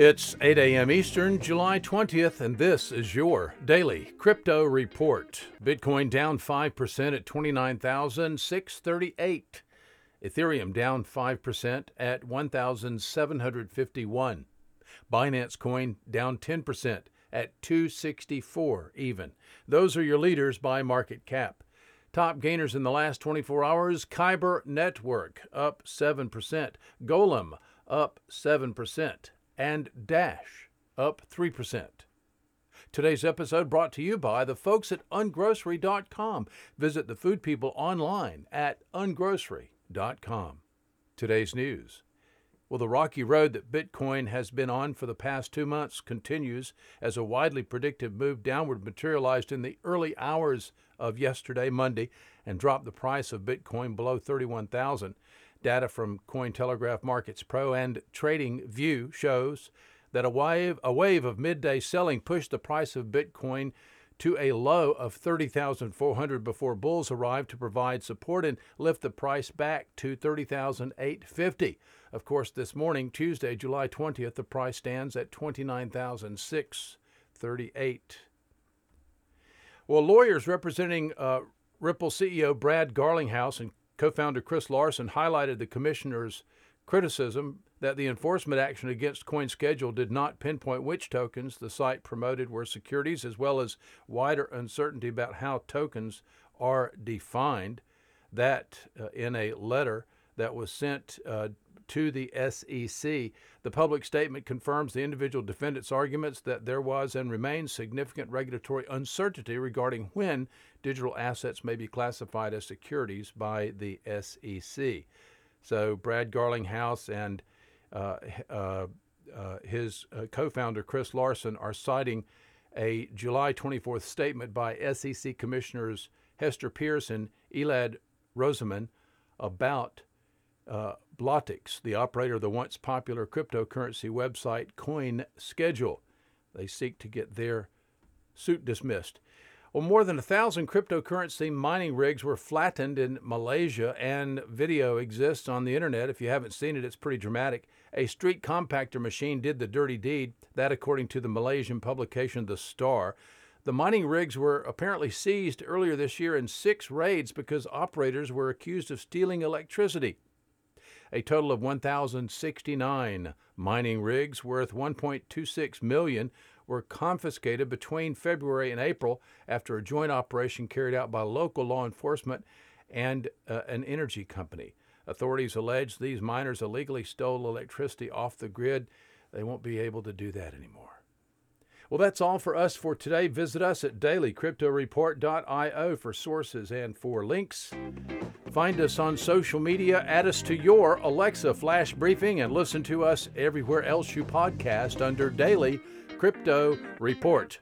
It's 8 a.m. Eastern, July 20th, and this is your daily crypto report. Bitcoin down 5% at 29,638. Ethereum down 5% at 1,751. Binance Coin down 10% at 264 even. Those are your leaders by market cap. Top gainers in the last 24 hours Kyber Network up 7%, Golem up 7%, and Dash up 3%. Today's episode brought to you by the folks at ungrocery.com. Visit the food people online at ungrocery.com. Today's news. Well, the rocky road that Bitcoin has been on for the past two months continues as a widely predicted move downward materialized in the early hours of yesterday, Monday, and dropped the price of Bitcoin below 31,000. Data from Cointelegraph Markets Pro and Trading View shows that a wave, a wave of midday selling pushed the price of Bitcoin to a low of 30,400 before bulls arrived to provide support and lift the price back to 30,850. Of course, this morning, Tuesday, July 20th, the price stands at 29,638. Well, lawyers representing uh, Ripple CEO Brad Garlinghouse and co founder Chris Larsen highlighted the commissioner's criticism that the enforcement action against CoinSchedule did not pinpoint which tokens the site promoted were securities, as well as wider uncertainty about how tokens are defined. That uh, in a letter that was sent uh, to the SEC. The public statement confirms the individual defendants' arguments that there was and remains significant regulatory uncertainty regarding when digital assets may be classified as securities by the SEC. So, Brad Garlinghouse and uh, uh, uh, his uh, co founder, Chris Larsen are citing a July 24th statement by SEC Commissioners Hester and Elad Roisman about uh, Blotics, the operator of the once popular cryptocurrency website CoinSchedule. They seek to get their suit dismissed. Well, more than a thousand cryptocurrency mining rigs were flattened in Malaysia, and video exists on the internet. If you haven't seen it, it's pretty dramatic. A street compactor machine did the dirty deed, that according to the Malaysian publication The Star. The mining rigs were apparently seized earlier this year in six raids because operators were accused of stealing electricity. A total of 1,069 mining rigs worth 1.26 million were confiscated between February and April after a joint operation carried out by local law enforcement and uh, an energy company. Authorities allege these miners illegally stole electricity off the grid. They won't be able to do that anymore. Well, that's all for us for today. Visit us at dailycryptoreport.io for sources and for links. Find us on social media, add us to your Alexa flash briefing, and listen to us everywhere else you podcast under Daily Crypto Report.